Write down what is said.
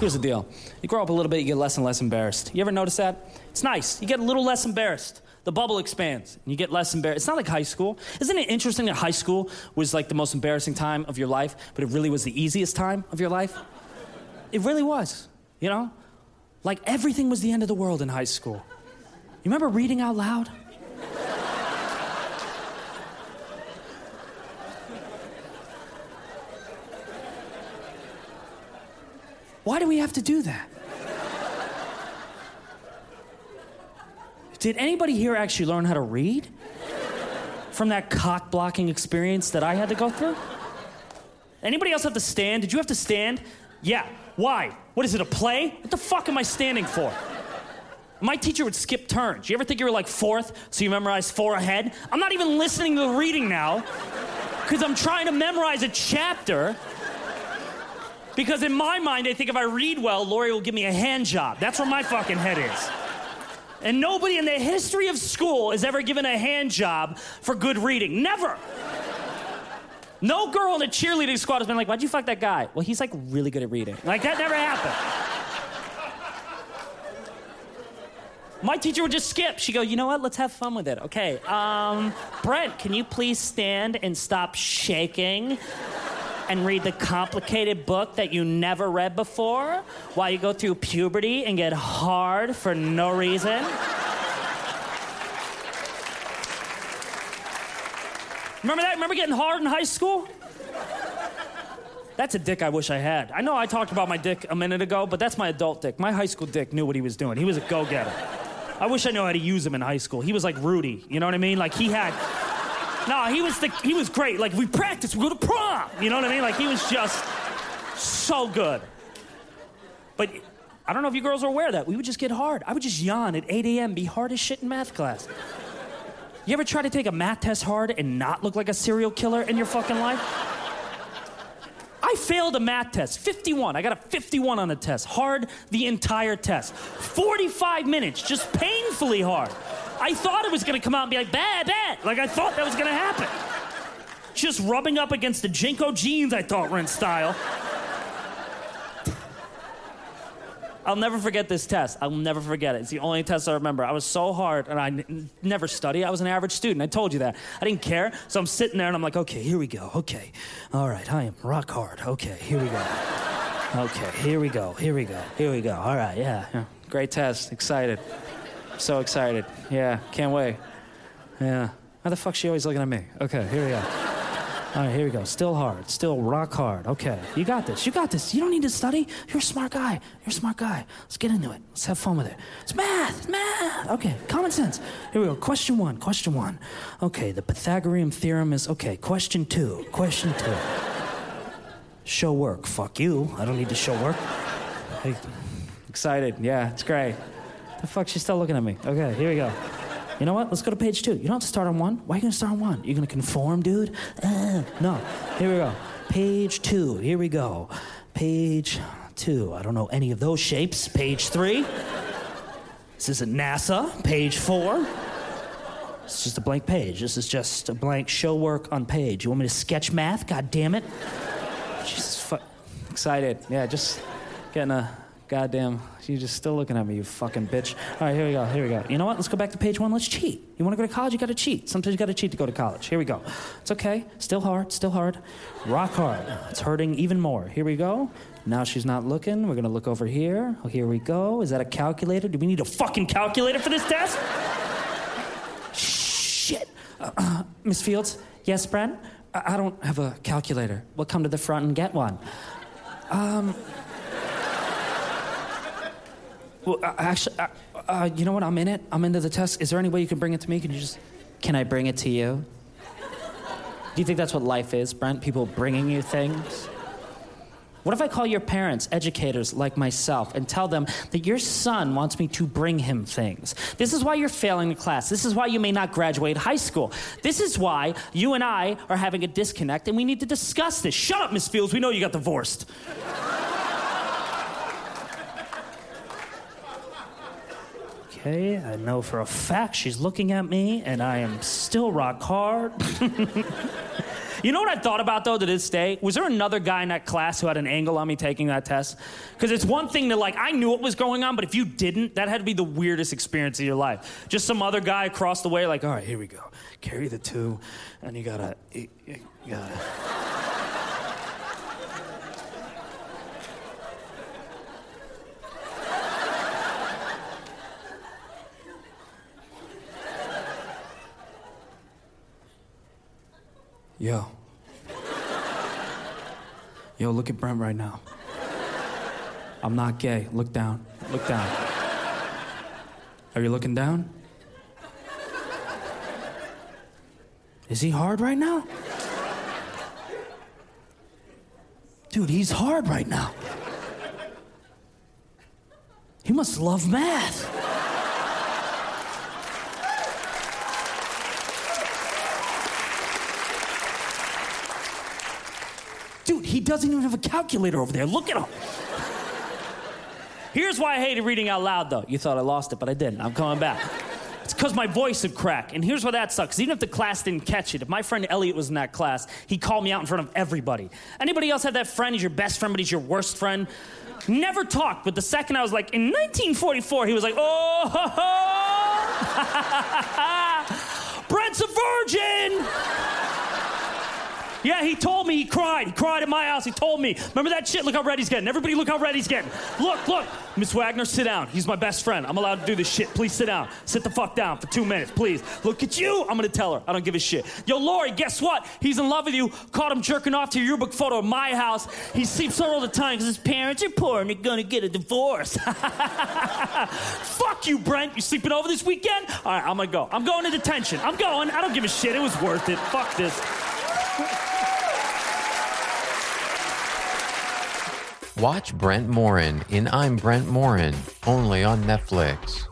Here's the deal. You grow up a little bit, you get less and less embarrassed. You ever notice that? It's nice. You get a little less embarrassed. The bubble expands, and you get less embarrassed. It's not like high school. Isn't it interesting that high school was like the most embarrassing time of your life, but it really was the easiest time of your life? It really was, you know? Like everything was the end of the world in high school. You remember reading out loud? Why do we have to do that? Did anybody here actually learn how to read? From that cock blocking experience that I had to go through? Anybody else have to stand? Did you have to stand? Yeah. Why? What is it, a play? What the fuck am I standing for? My teacher would skip turns. You ever think you were like fourth, so you memorized four ahead? I'm not even listening to the reading now, because I'm trying to memorize a chapter. Because in my mind, I think if I read well, Lori will give me a hand job. That's where my fucking head is. And nobody in the history of school has ever given a hand job for good reading. Never. No girl in the cheerleading squad has been like, why'd you fuck that guy? Well, he's like really good at reading. Like, that never happened. My teacher would just skip. She'd go, you know what? Let's have fun with it. Okay, um, Brent, can you please stand and stop shaking? And read the complicated book that you never read before while you go through puberty and get hard for no reason? Remember that? Remember getting hard in high school? That's a dick I wish I had. I know I talked about my dick a minute ago, but that's my adult dick. My high school dick knew what he was doing. He was a go getter. I wish I knew how to use him in high school. He was like Rudy, you know what I mean? Like he had. No, he was the he was great. Like we practiced, we go to prom. You know what I mean? Like he was just so good. But I don't know if you girls are aware of that. We would just get hard. I would just yawn at 8 a.m., be hard as shit in math class. You ever try to take a math test hard and not look like a serial killer in your fucking life? I failed a math test, 51. I got a 51 on the test, hard the entire test. 45 minutes, just painfully hard. I thought it was gonna come out and be like, bad, bad. Like I thought that was gonna happen. Just rubbing up against the JNCO jeans I thought were in style. I'll never forget this test. I'll never forget it. It's the only test I remember. I was so hard, and I n- never studied. I was an average student. I told you that. I didn't care. So I'm sitting there, and I'm like, okay, here we go. Okay. All right, I am rock hard. Okay, here we go. Okay, here we go. Here we go. Here we go. All right, yeah. yeah. Great test. Excited. So excited. Yeah, can't wait. Yeah. Why the fuck she always looking at me? Okay, here we go. All right, here we go. Still hard. Still rock hard. Okay, you got this. You got this. You don't need to study. You're a smart guy. You're a smart guy. Let's get into it. Let's have fun with it. It's math. It's math. Okay, common sense. Here we go. Question one. Question one. Okay, the Pythagorean theorem is okay. Question two. Question two. Show work. Fuck you. I don't need to show work. Hey, excited. Yeah, it's great. The fuck? She's still looking at me. Okay, here we go. You know what? Let's go to page two. You don't have to start on one. Why are you going to start on one? You're going to conform, dude? Uh, no. Here we go. Page two. Here we go. Page two. I don't know any of those shapes. Page three. This isn't NASA. Page four. It's just a blank page. This is just a blank show work on page. You want me to sketch math? God damn it. Jesus, fu- excited. Yeah, just getting a Goddamn, you're just still looking at me, you fucking bitch. All right, here we go, here we go. You know what? Let's go back to page one. Let's cheat. You want to go to college? You got to cheat. Sometimes you got to cheat to go to college. Here we go. It's okay. Still hard, still hard. Rock hard. It's hurting even more. Here we go. Now she's not looking. We're going to look over here. Oh, here we go. Is that a calculator? Do we need a fucking calculator for this test? Shit. Uh, uh, Miss Fields? Yes, Brent? I-, I don't have a calculator. We'll come to the front and get one. Um. Well, uh, actually, uh, uh, you know what? I'm in it. I'm into the test. Is there any way you can bring it to me? Can you just. Can I bring it to you? Do you think that's what life is, Brent? People bringing you things? What if I call your parents, educators like myself, and tell them that your son wants me to bring him things? This is why you're failing the class. This is why you may not graduate high school. This is why you and I are having a disconnect and we need to discuss this. Shut up, Miss Fields. We know you got divorced. Okay, I know for a fact she's looking at me and I am still rock hard. you know what I thought about though to this day? Was there another guy in that class who had an angle on me taking that test? Because it's one thing to like, I knew what was going on, but if you didn't, that had to be the weirdest experience of your life. Just some other guy across the way, like, all right, here we go. Carry the two, and you gotta, you, gotta. Yo. Yo, look at Brent right now. I'm not gay. Look down. Look down. Are you looking down? Is he hard right now? Dude, he's hard right now. He must love math. Dude, he doesn't even have a calculator over there. Look at him. Here's why I hated reading out loud, though. You thought I lost it, but I didn't. I'm coming back. It's because my voice would crack. And here's why that sucks. Even if the class didn't catch it, if my friend Elliot was in that class, he called me out in front of everybody. Anybody else have that friend? He's your best friend, but he's your worst friend? Never talked, but the second I was like, in 1944, he was like, oh, ho, ho. Brent's a virgin! Yeah, he told me he cried. He cried at my house. He told me. Remember that shit? Look how red he's getting. Everybody, look how red he's getting. Look, look. Miss Wagner, sit down. He's my best friend. I'm allowed to do this shit. Please sit down. Sit the fuck down for two minutes, please. Look at you. I'm gonna tell her. I don't give a shit. Yo, Lori, guess what? He's in love with you. Caught him jerking off to your yearbook photo of my house. He sleeps there all the time because his parents are poor and they're gonna get a divorce. fuck you, Brent. You sleeping over this weekend? All right, I'm gonna go. I'm going to detention. I'm going. I don't give a shit. It was worth it. Fuck this. Watch Brent Morin in I'm Brent Morin, only on Netflix.